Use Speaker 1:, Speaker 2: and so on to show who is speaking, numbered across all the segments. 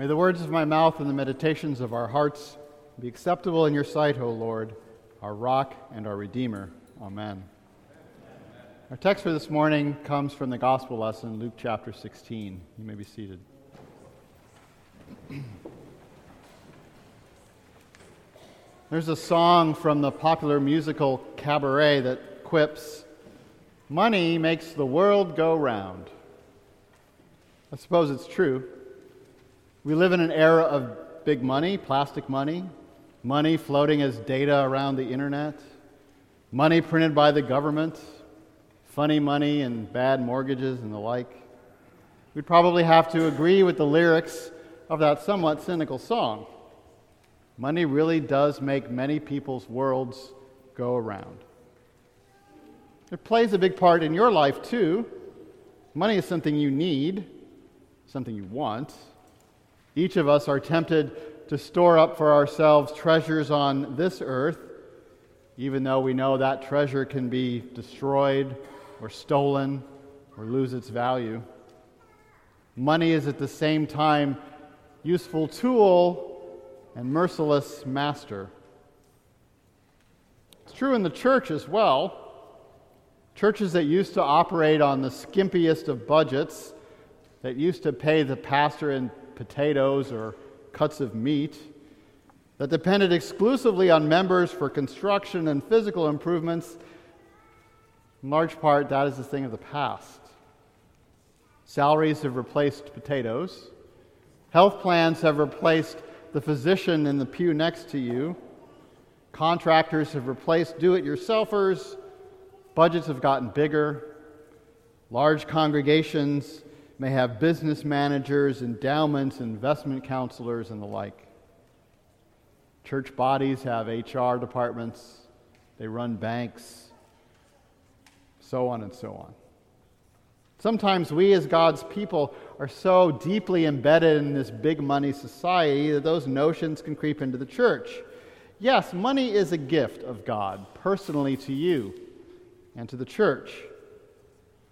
Speaker 1: May the words of my mouth and the meditations of our hearts be acceptable in your sight, O Lord, our rock and our redeemer. Amen. Our text for this morning comes from the gospel lesson, Luke chapter 16. You may be seated. There's a song from the popular musical Cabaret that quips, Money makes the world go round. I suppose it's true. We live in an era of big money, plastic money, money floating as data around the internet, money printed by the government, funny money and bad mortgages and the like. We'd probably have to agree with the lyrics of that somewhat cynical song. Money really does make many people's worlds go around. It plays a big part in your life, too. Money is something you need, something you want. Each of us are tempted to store up for ourselves treasures on this earth, even though we know that treasure can be destroyed or stolen or lose its value. Money is at the same time useful tool and merciless master. It's true in the church as well. Churches that used to operate on the skimpiest of budgets, that used to pay the pastor in potatoes or cuts of meat, that depended exclusively on members for construction and physical improvements, in large part, that is a thing of the past. Salaries have replaced potatoes. Health plans have replaced the physician in the pew next to you. Contractors have replaced do it yourselfers. Budgets have gotten bigger. Large congregations may have business managers, endowments, investment counselors, and the like. Church bodies have HR departments, they run banks, so on and so on. Sometimes we, as God's people, are so deeply embedded in this big money society that those notions can creep into the church. Yes, money is a gift of God, personally to you and to the church.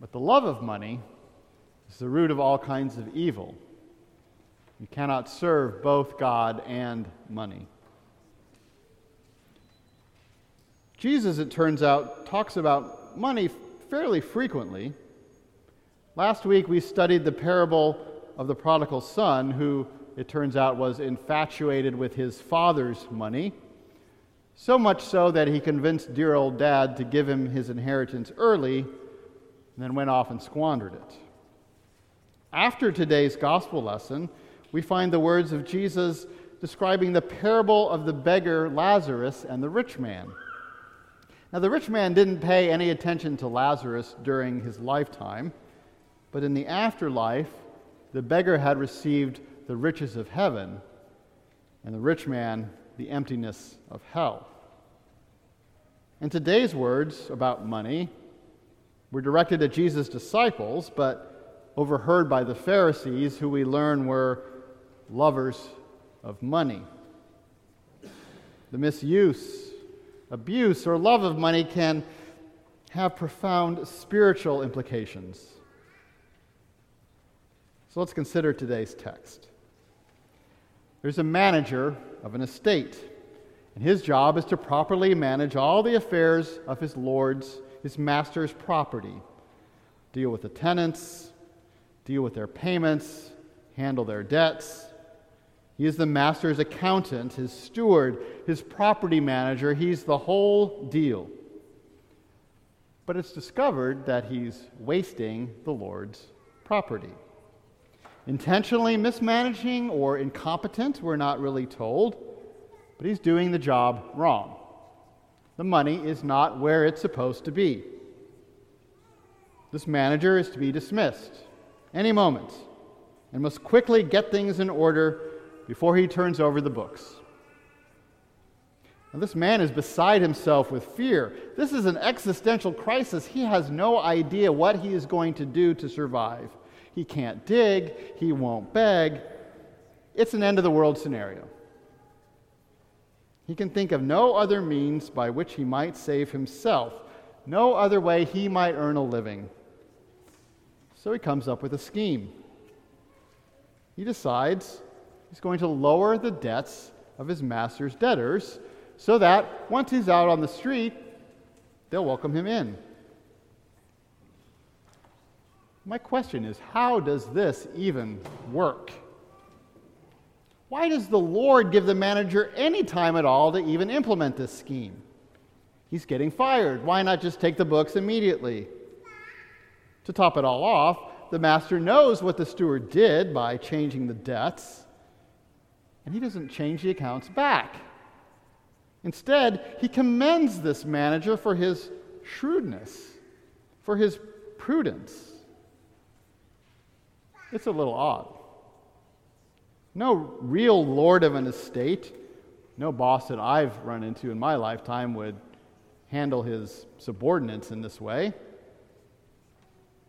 Speaker 1: But the love of money is the root of all kinds of evil. You cannot serve both God and money. Jesus, it turns out, talks about money fairly frequently. Last week we studied the parable of the prodigal son, who, it turns out, was infatuated with his father's money, so much so that he convinced dear old dad to give him his inheritance early, and then went off and squandered it. After today's gospel lesson, we find the words of Jesus describing the parable of the beggar Lazarus and the rich man. Now, the rich man didn't pay any attention to Lazarus during his lifetime. But in the afterlife, the beggar had received the riches of heaven, and the rich man the emptiness of hell. And today's words about money were directed at Jesus' disciples, but overheard by the Pharisees, who we learn were lovers of money. The misuse, abuse, or love of money can have profound spiritual implications. So let's consider today's text. There's a manager of an estate, and his job is to properly manage all the affairs of his lord's, his master's property, deal with the tenants, deal with their payments, handle their debts. He is the master's accountant, his steward, his property manager. He's the whole deal. But it's discovered that he's wasting the Lord's property. Intentionally mismanaging or incompetent, we're not really told, but he's doing the job wrong. The money is not where it's supposed to be. This manager is to be dismissed any moment and must quickly get things in order before he turns over the books. Now, this man is beside himself with fear. This is an existential crisis. He has no idea what he is going to do to survive. He can't dig, he won't beg. It's an end of the world scenario. He can think of no other means by which he might save himself, no other way he might earn a living. So he comes up with a scheme. He decides He's going to lower the debts of his master's debtors so that once he's out on the street, they'll welcome him in. My question is how does this even work? Why does the Lord give the manager any time at all to even implement this scheme? He's getting fired. Why not just take the books immediately? To top it all off, the master knows what the steward did by changing the debts, and he doesn't change the accounts back. Instead, he commends this manager for his shrewdness, for his prudence. It's a little odd. No real lord of an estate, no boss that I've run into in my lifetime would handle his subordinates in this way.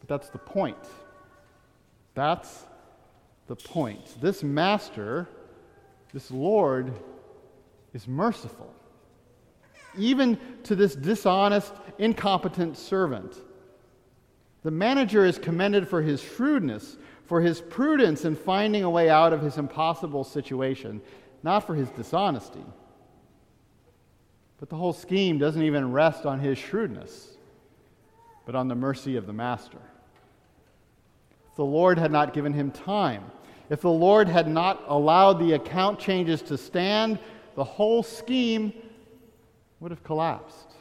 Speaker 1: But that's the point. That's the point. This master, this Lord, is merciful, even to this dishonest, incompetent servant. The manager is commended for his shrewdness, for his prudence in finding a way out of his impossible situation, not for his dishonesty. But the whole scheme doesn't even rest on his shrewdness, but on the mercy of the master. If the Lord had not given him time, if the Lord had not allowed the account changes to stand, the whole scheme would have collapsed.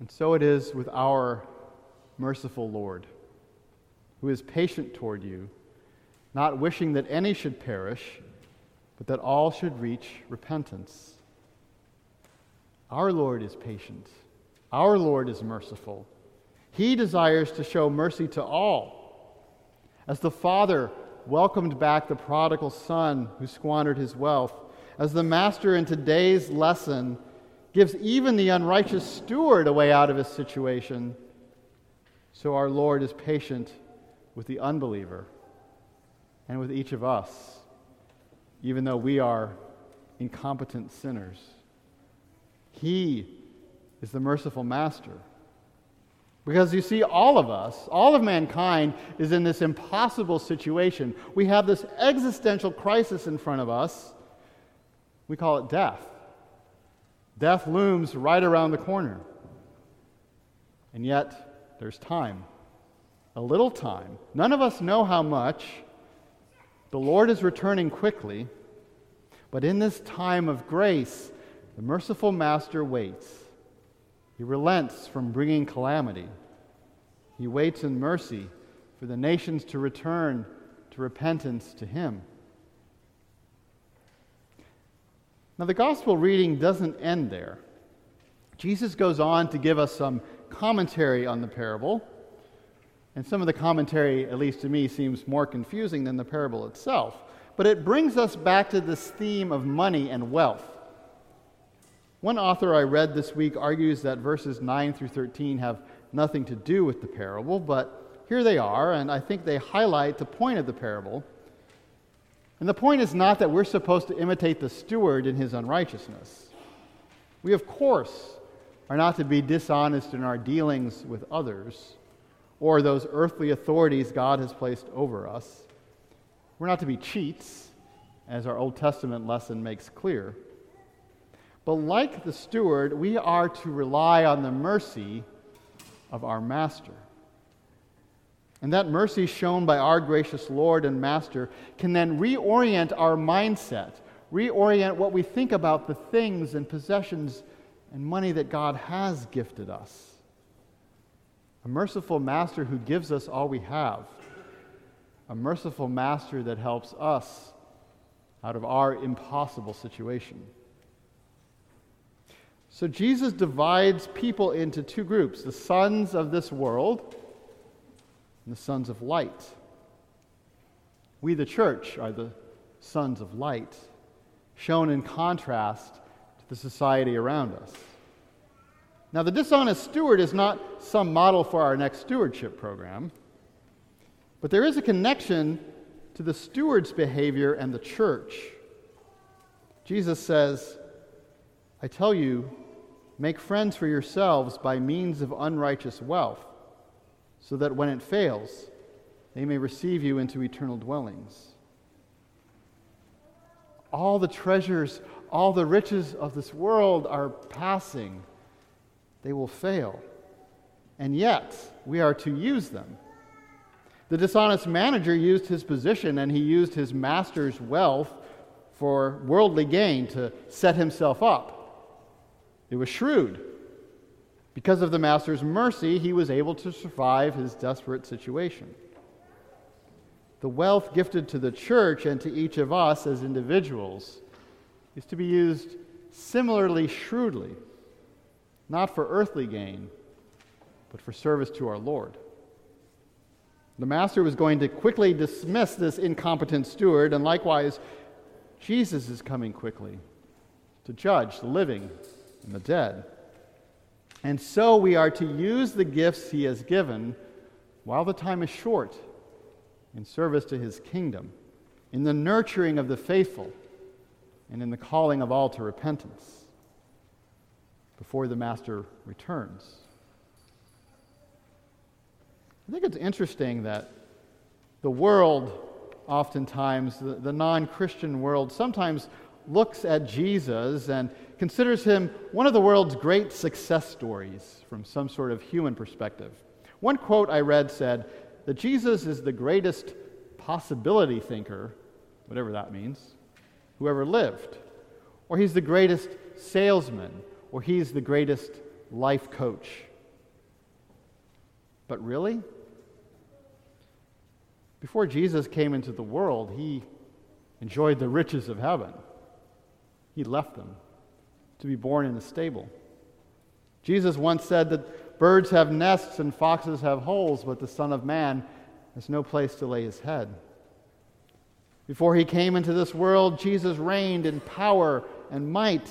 Speaker 1: And so it is with our merciful Lord who is patient toward you, not wishing that any should perish, but that all should reach repentance. Our Lord is patient. Our Lord is merciful. He desires to show mercy to all. As the Father welcomed back the prodigal son who squandered his wealth, as the Master in today's lesson gives even the unrighteous steward a way out of his situation, so our Lord is patient with the unbeliever and with each of us, even though we are incompetent sinners. He is the merciful master. Because you see, all of us, all of mankind, is in this impossible situation. We have this existential crisis in front of us. We call it death. Death looms right around the corner. And yet, there's time a little time. None of us know how much. The Lord is returning quickly. But in this time of grace, the merciful Master waits. He relents from bringing calamity. He waits in mercy for the nations to return to repentance to Him. Now, the gospel reading doesn't end there. Jesus goes on to give us some commentary on the parable. And some of the commentary, at least to me, seems more confusing than the parable itself. But it brings us back to this theme of money and wealth. One author I read this week argues that verses 9 through 13 have nothing to do with the parable, but here they are, and I think they highlight the point of the parable. And the point is not that we're supposed to imitate the steward in his unrighteousness. We, of course, are not to be dishonest in our dealings with others or those earthly authorities God has placed over us. We're not to be cheats, as our Old Testament lesson makes clear. But like the steward, we are to rely on the mercy of our Master. And that mercy shown by our gracious Lord and Master can then reorient our mindset, reorient what we think about the things and possessions and money that God has gifted us a merciful master who gives us all we have, a merciful master that helps us out of our impossible situation. So Jesus divides people into two groups the sons of this world and the sons of light. We, the church, are the sons of light, shown in contrast to the society around us. Now, the dishonest steward is not some model for our next stewardship program, but there is a connection to the steward's behavior and the church. Jesus says, I tell you, make friends for yourselves by means of unrighteous wealth, so that when it fails, they may receive you into eternal dwellings. all the treasures, all the riches of this world are passing. They will fail. And yet, we are to use them. The dishonest manager used his position and he used his master's wealth for worldly gain to set himself up. It was shrewd. Because of the master's mercy, he was able to survive his desperate situation. The wealth gifted to the church and to each of us as individuals is to be used similarly shrewdly, not for earthly gain, but for service to our Lord. The master was going to quickly dismiss this incompetent steward, and likewise, Jesus is coming quickly to judge the living and the dead. And so we are to use the gifts he has given while the time is short in service to his kingdom, in the nurturing of the faithful, and in the calling of all to repentance before the master returns. I think it's interesting that the world, oftentimes, the, the non Christian world, sometimes looks at Jesus and considers him one of the world's great success stories from some sort of human perspective. One quote I read said that Jesus is the greatest possibility thinker, whatever that means, who ever lived. Or he's the greatest salesman, or he's the greatest life coach. But really? Before Jesus came into the world, he enjoyed the riches of heaven. He left them to be born in a stable. Jesus once said that birds have nests and foxes have holes, but the Son of Man has no place to lay his head. Before he came into this world, Jesus reigned in power and might,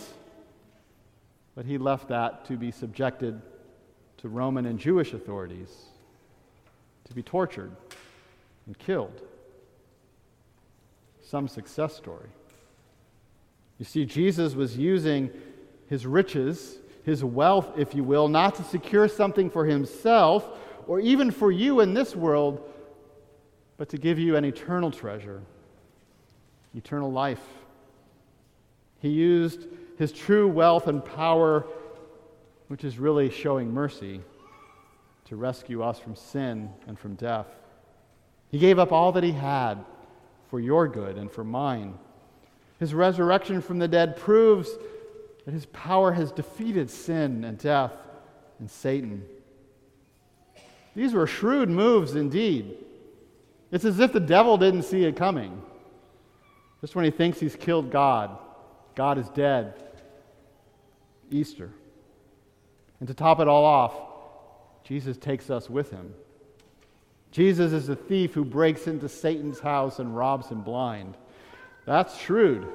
Speaker 1: but he left that to be subjected to Roman and Jewish authorities, to be tortured and killed. Some success story. You see, Jesus was using his riches, his wealth, if you will, not to secure something for himself or even for you in this world, but to give you an eternal treasure, eternal life. He used his true wealth and power, which is really showing mercy, to rescue us from sin and from death. He gave up all that he had for your good and for mine. His resurrection from the dead proves that his power has defeated sin and death and Satan. These were shrewd moves indeed. It's as if the devil didn't see it coming. Just when he thinks he's killed God, God is dead. Easter. And to top it all off, Jesus takes us with him. Jesus is the thief who breaks into Satan's house and robs him blind. That's shrewd.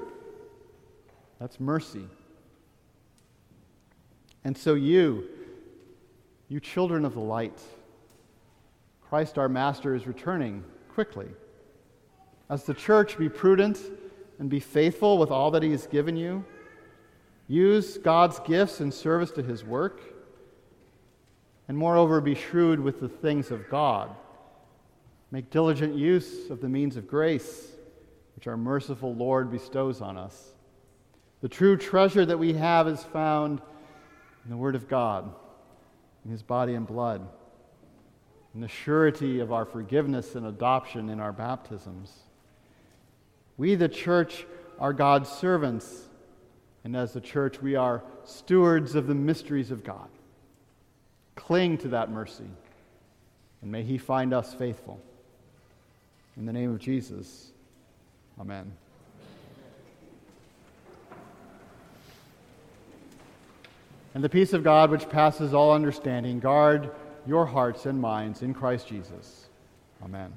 Speaker 1: That's mercy. And so, you, you children of the light, Christ our Master is returning quickly. As the church, be prudent and be faithful with all that He has given you. Use God's gifts in service to His work. And moreover, be shrewd with the things of God Make diligent use of the means of grace which our merciful Lord bestows on us. The true treasure that we have is found in the Word of God, in His body and blood, in the surety of our forgiveness and adoption in our baptisms. We, the church, are God's servants, and as the church, we are stewards of the mysteries of God. Cling to that mercy, and may He find us faithful. In the name of Jesus, amen. And the peace of God, which passes all understanding, guard your hearts and minds in Christ Jesus. Amen.